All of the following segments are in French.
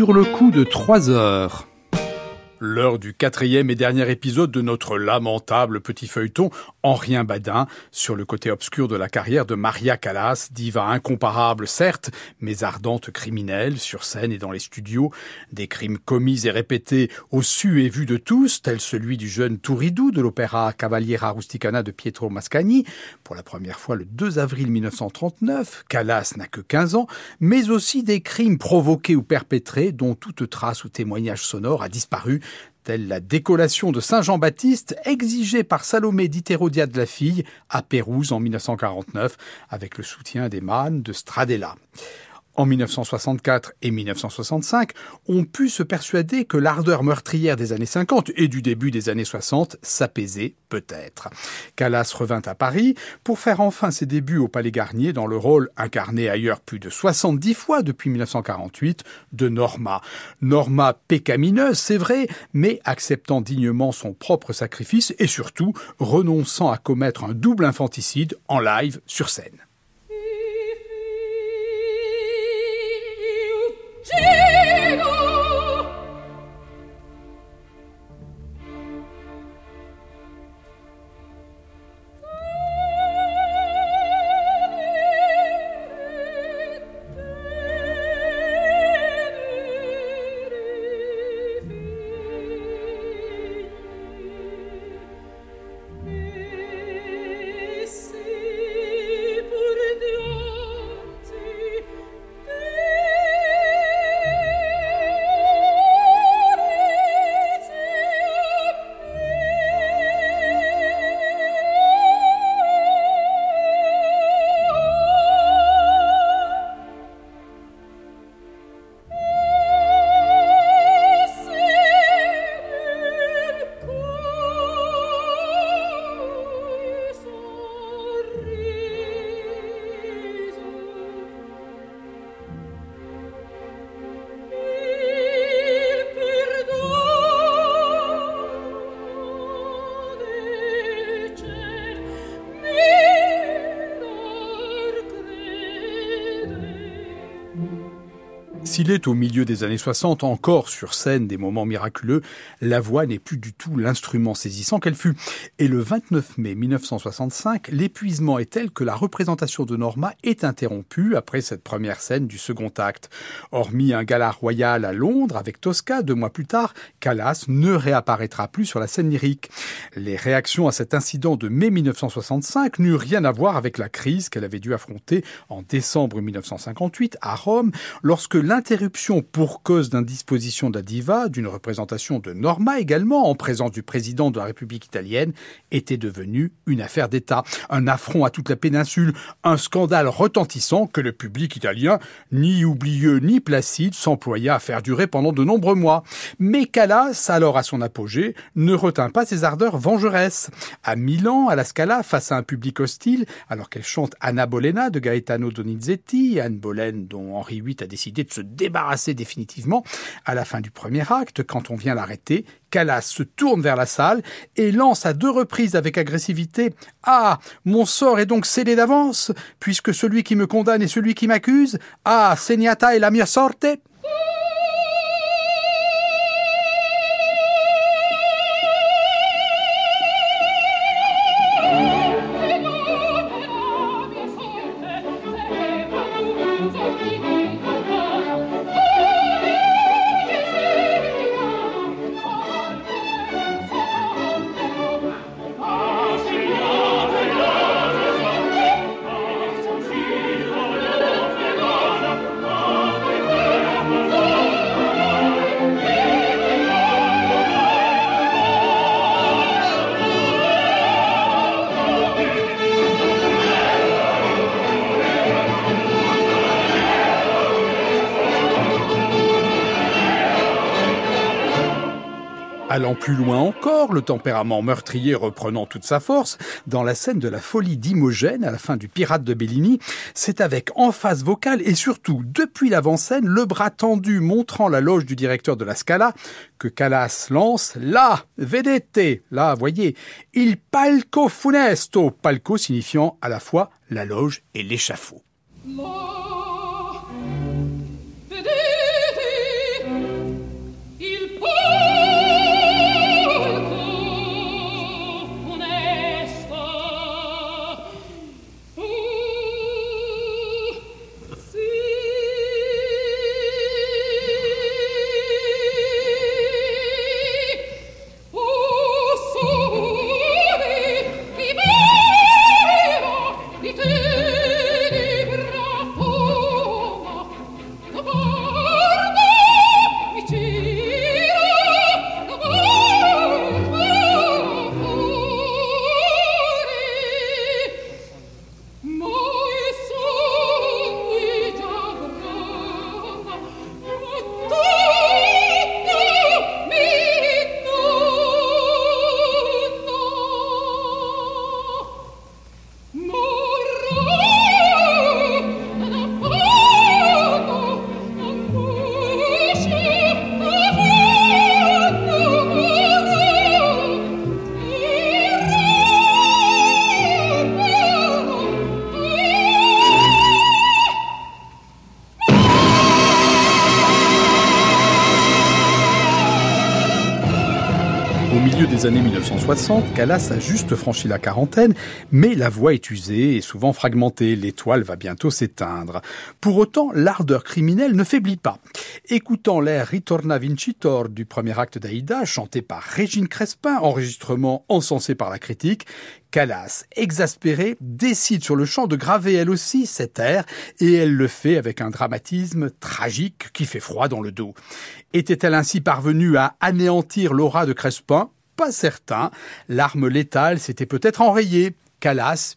sur le coup de 3 heures. L'heure du quatrième et dernier épisode de notre lamentable petit feuilleton en rien badin sur le côté obscur de la carrière de Maria Callas, diva incomparable certes, mais ardente criminelle sur scène et dans les studios, des crimes commis et répétés au su et vu de tous, tel celui du jeune Touridou de l'opéra Cavaliera Rusticana de Pietro Mascagni, pour la première fois le 2 avril 1939, Callas n'a que 15 ans, mais aussi des crimes provoqués ou perpétrés dont toute trace ou témoignage sonore a disparu telle la décollation de Saint Jean-Baptiste exigée par Salomé d'Hétérodiade la fille à Pérouse en 1949 avec le soutien des mânes de Stradella en 1964 et 1965, ont pu se persuader que l'ardeur meurtrière des années 50 et du début des années 60 s'apaisait peut-être. Callas revint à Paris pour faire enfin ses débuts au Palais Garnier dans le rôle incarné ailleurs plus de 70 fois depuis 1948 de Norma. Norma pécamineuse, c'est vrai, mais acceptant dignement son propre sacrifice et surtout renonçant à commettre un double infanticide en live sur scène. S'il est au milieu des années 60 encore sur scène des moments miraculeux, la voix n'est plus du tout l'instrument saisissant qu'elle fut. Et le 29 mai 1965, l'épuisement est tel que la représentation de Norma est interrompue après cette première scène du second acte. Hormis un gala royal à Londres avec Tosca deux mois plus tard, Callas ne réapparaîtra plus sur la scène lyrique. Les réactions à cet incident de mai 1965 n'eurent rien à voir avec la crise qu'elle avait dû affronter en décembre 1958 à Rome, lorsque l'interruption pour cause d'indisposition de la diva, d'une représentation de Norma également, en présence du président de la République italienne, était devenue une affaire d'État, un affront à toute la péninsule, un scandale retentissant que le public italien, ni oublieux ni placide, s'employa à faire durer pendant de nombreux mois. Mais Callas, alors à son apogée, ne retint pas ses ardeurs vengeresses. À Milan, à la Scala, face à un public hostile, alors qu'elle chante Anna Bolena de Gaetano Donizetti, Anne Boleyn dont Henri VIII a décidé de se débarrasser définitivement. À la fin du premier acte, quand on vient l'arrêter, Callas se tourne vers la salle et lance à deux reprises avec agressivité Ah, mon sort est donc scellé d'avance, puisque celui qui me condamne est celui qui m'accuse. Ah, segnata est la mia sorte. Allant plus loin encore, le tempérament meurtrier reprenant toute sa force, dans la scène de la folie d'Imogène à la fin du Pirate de Bellini, c'est avec emphase vocale et surtout depuis l'avant-scène, le bras tendu montrant la loge du directeur de la Scala, que Callas lance là, vedete, là, voyez, il palco funesto, palco signifiant à la fois la loge et l'échafaud. Des années 1960, Calas a juste franchi la quarantaine, mais la voix est usée et souvent fragmentée. L'étoile va bientôt s'éteindre. Pour autant, l'ardeur criminelle ne faiblit pas. Écoutant l'air Ritorna Vincitor du premier acte d'Aïda, chanté par Régine Crespin, enregistrement encensé par la critique, Calas, exaspérée, décide sur le champ de graver elle aussi cet air, et elle le fait avec un dramatisme tragique qui fait froid dans le dos. Était-elle ainsi parvenue à anéantir l'aura de Crespin? Pas certain. L'arme létale s'était peut-être enrayée. Calas.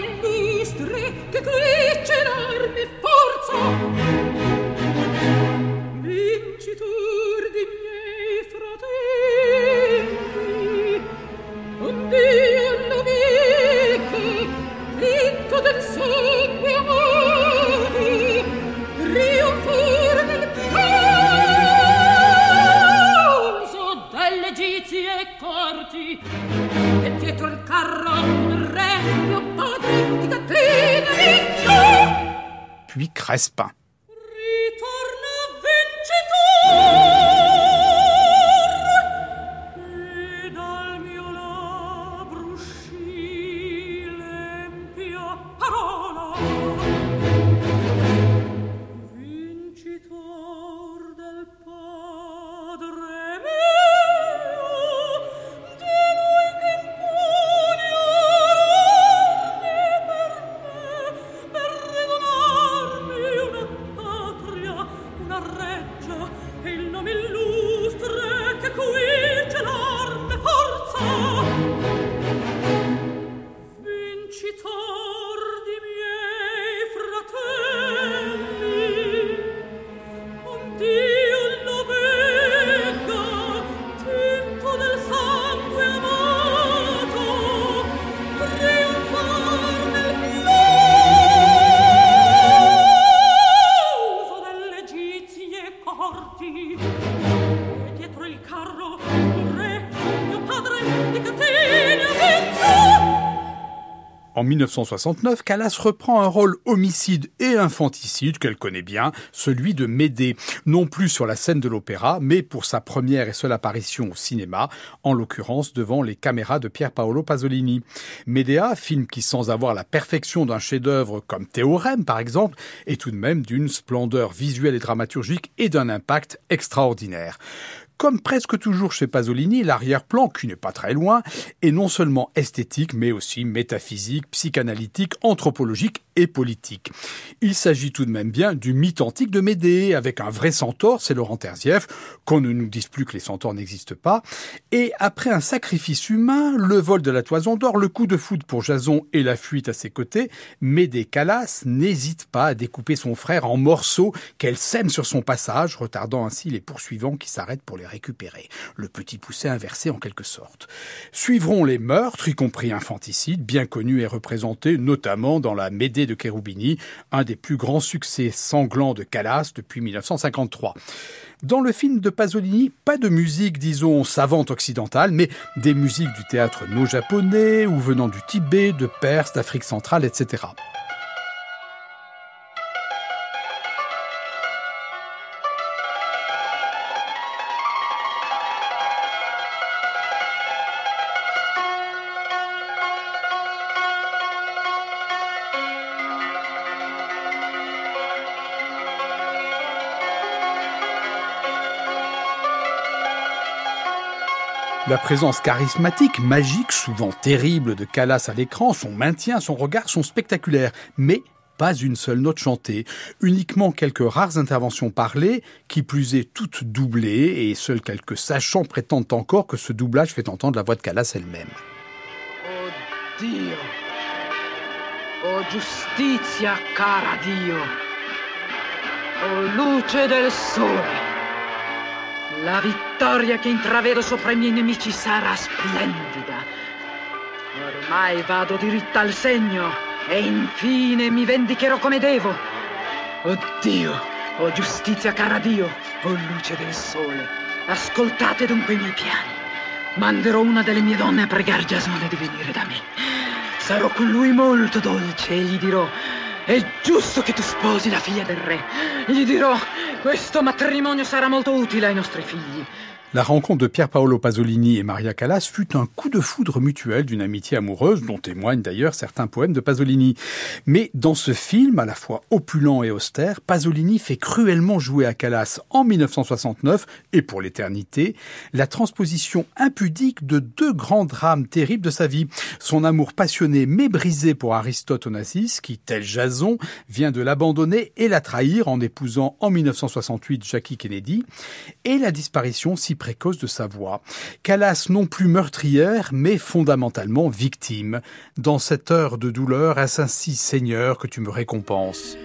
lustri che qui celar mi forza! Puis Crespin. En 1969, Callas reprend un rôle homicide et infanticide qu'elle connaît bien, celui de Médée, non plus sur la scène de l'opéra, mais pour sa première et seule apparition au cinéma, en l'occurrence devant les caméras de Pier Paolo Pasolini. Médéa, film qui sans avoir la perfection d'un chef-d'œuvre comme Théorème par exemple, est tout de même d'une splendeur visuelle et dramaturgique et d'un impact extraordinaire. Comme presque toujours chez Pasolini, l'arrière-plan, qui n'est pas très loin, est non seulement esthétique, mais aussi métaphysique, psychanalytique, anthropologique et politique. Il s'agit tout de même bien du mythe antique de Médée, avec un vrai centaure, c'est Laurent Terzieff, qu'on ne nous dise plus que les centaures n'existent pas. Et après un sacrifice humain, le vol de la toison d'or, le coup de foudre pour Jason et la fuite à ses côtés, Médée Calas n'hésite pas à découper son frère en morceaux qu'elle sème sur son passage, retardant ainsi les poursuivants qui s'arrêtent pour les récupérer. Le petit poussé inversé en quelque sorte. Suivront les meurtres, y compris infanticides, bien connus et représentés notamment dans la Médée de Cherubini, un des plus grands succès sanglants de Callas depuis 1953. Dans le film de Pasolini, pas de musique, disons, savante occidentale, mais des musiques du théâtre no-japonais ou venant du Tibet, de Perse, d'Afrique centrale, etc. La présence charismatique, magique, souvent terrible de Callas à l'écran, son maintien, son regard sont spectaculaires, mais pas une seule note chantée, uniquement quelques rares interventions parlées, qui plus est toutes doublées, et seuls quelques sachants prétendent encore que ce doublage fait entendre la voix de Callas elle-même. Oh Dio! Oh giustizia, cara Dio! Oh luce del sole! La vittoria che intravedo sopra i miei nemici sarà splendida. Ormai vado diritta al segno. E infine mi vendicherò come devo. Oh Dio, oh giustizia cara Dio, oh luce del sole, ascoltate dunque i miei piani. Manderò una delle mie donne a pregar Giasone di venire da me. Sarò con lui molto dolce e gli dirò è giusto che tu sposi la figlia del re. Gli dirò, questo matrimonio sarà molto utile ai nostri figli. La rencontre de Pier Paolo Pasolini et Maria Callas fut un coup de foudre mutuel d'une amitié amoureuse, dont témoignent d'ailleurs certains poèmes de Pasolini. Mais dans ce film, à la fois opulent et austère, Pasolini fait cruellement jouer à Callas en 1969 et pour l'éternité la transposition impudique de deux grands drames terribles de sa vie. Son amour passionné mais brisé pour Aristote Onassis, qui, tel Jason, vient de l'abandonner et la trahir en épousant en 1968 Jackie Kennedy, et la disparition si précoce de sa voix. Calas non plus meurtrière, mais fondamentalement victime. Dans cette heure de douleur, est-ce ainsi, Seigneur, que tu me récompenses?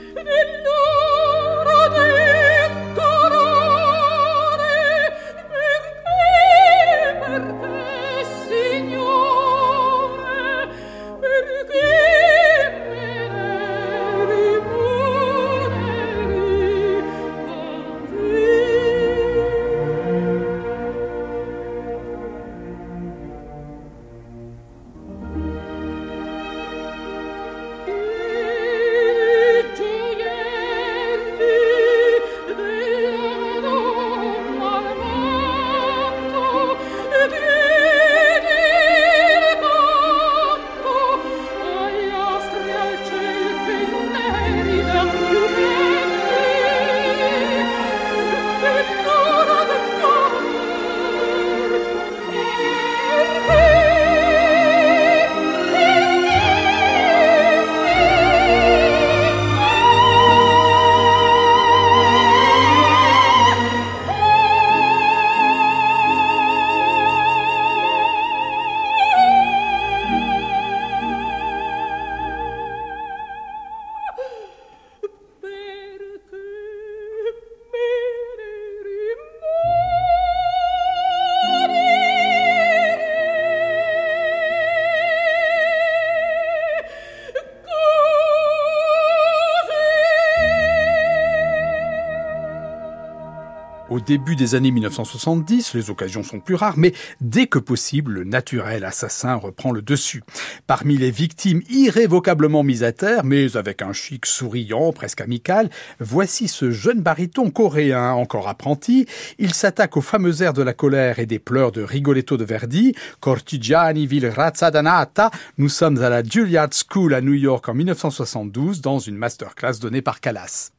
Début des années 1970, les occasions sont plus rares, mais dès que possible, le naturel assassin reprend le dessus. Parmi les victimes irrévocablement mises à terre, mais avec un chic souriant, presque amical, voici ce jeune baryton coréen, encore apprenti. Il s'attaque aux fameux airs de la colère et des pleurs de Rigoletto de Verdi, Cortigiani vil razza danata. Nous sommes à la Juilliard School à New York en 1972 dans une masterclass donnée par Callas.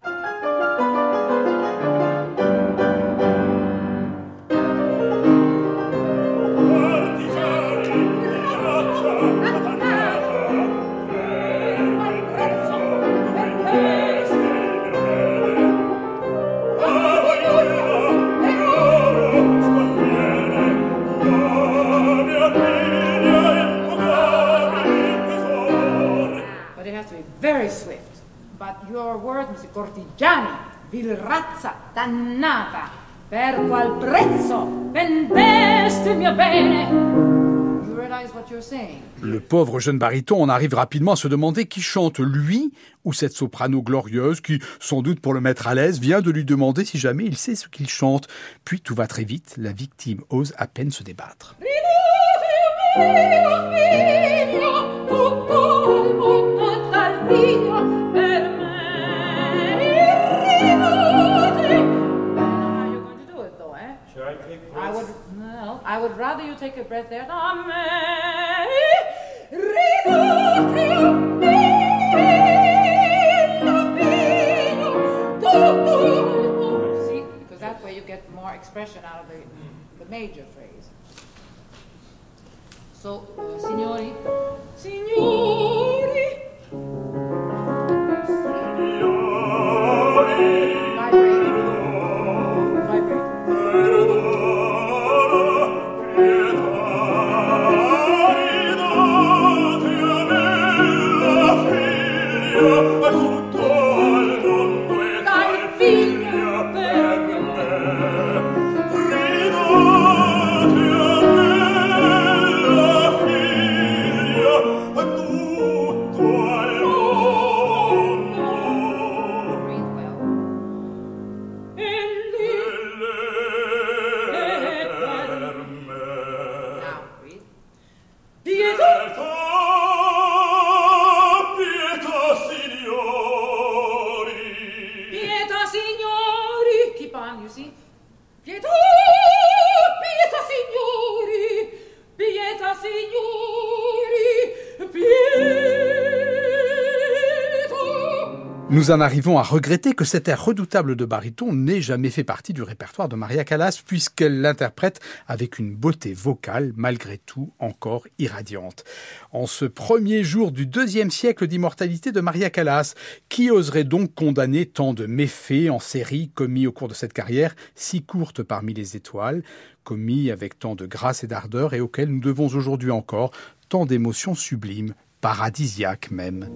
Cortigiani, vil razza dannata, per qual prezzo vendeste il mio bene? Le pauvre jeune baryton en arrive rapidement à se demander qui chante, lui ou cette soprano glorieuse qui, sans doute pour le mettre à l'aise, vient de lui demander si jamais il sait ce qu'il chante. Puis tout va très vite, la victime ose à peine se débattre. Take a breath there. See, because that way you get more expression out of the, the major phrase. So, uh, signori, signori. Nous en arrivons à regretter que cet air redoutable de baryton n'ait jamais fait partie du répertoire de Maria Callas, puisqu'elle l'interprète avec une beauté vocale malgré tout encore irradiante. En ce premier jour du deuxième siècle d'immortalité de Maria Callas, qui oserait donc condamner tant de méfaits en série commis au cours de cette carrière, si courte parmi les étoiles, commis avec tant de grâce et d'ardeur et auxquels nous devons aujourd'hui encore tant d'émotions sublimes, paradisiaques même.